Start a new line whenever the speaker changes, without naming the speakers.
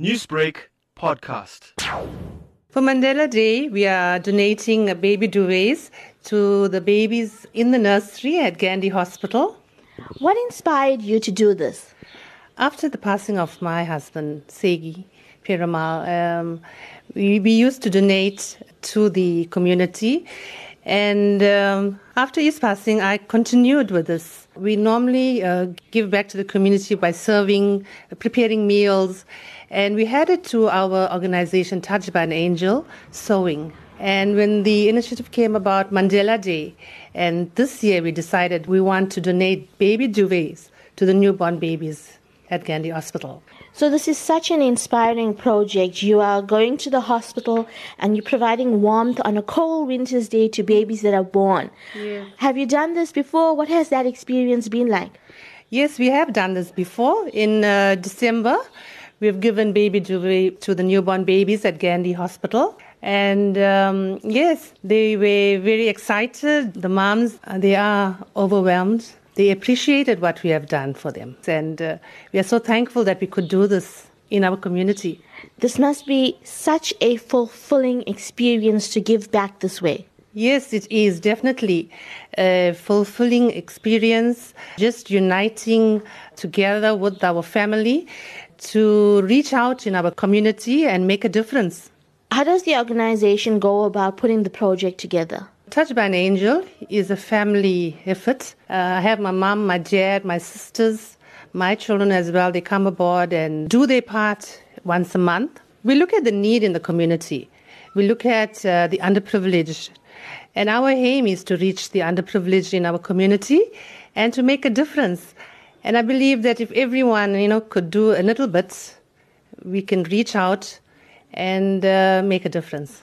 Newsbreak podcast.
For Mandela Day, we are donating a baby duvets to the babies in the nursery at Gandhi Hospital.
What inspired you to do this?
After the passing of my husband, Segi Perumal, um, we, we used to donate to the community. And um, after his passing, I continued with this. We normally uh, give back to the community by serving, preparing meals, and we had it to our organization, Touched by an Angel, sewing. And when the initiative came about Mandela Day, and this year we decided we want to donate baby duvets to the newborn babies at Gandhi Hospital.
So, this is such an inspiring project. You are going to the hospital and you're providing warmth on a cold winter's day to babies that are born.
Yeah.
Have you done this before? What has that experience been like?
Yes, we have done this before. In uh, December, we've given baby duvet to the newborn babies at Gandhi Hospital. And um, yes, they were very excited. The moms, uh, they are overwhelmed they appreciated what we have done for them. And uh, we are so thankful that we could do this in our community.
This must be such a fulfilling experience to give back this way.
Yes, it is definitely a fulfilling experience, just uniting together with our family to reach out in our community and make a difference.
How does the organization go about putting the project together?
Touched by an Angel is a family effort. Uh, I have my mom, my dad, my sisters, my children as well. They come aboard and do their part once a month. We look at the need in the community. We look at uh, the underprivileged. And our aim is to reach the underprivileged in our community and to make a difference. And I believe that if everyone, you know, could do a little bit, we can reach out and uh, make a difference.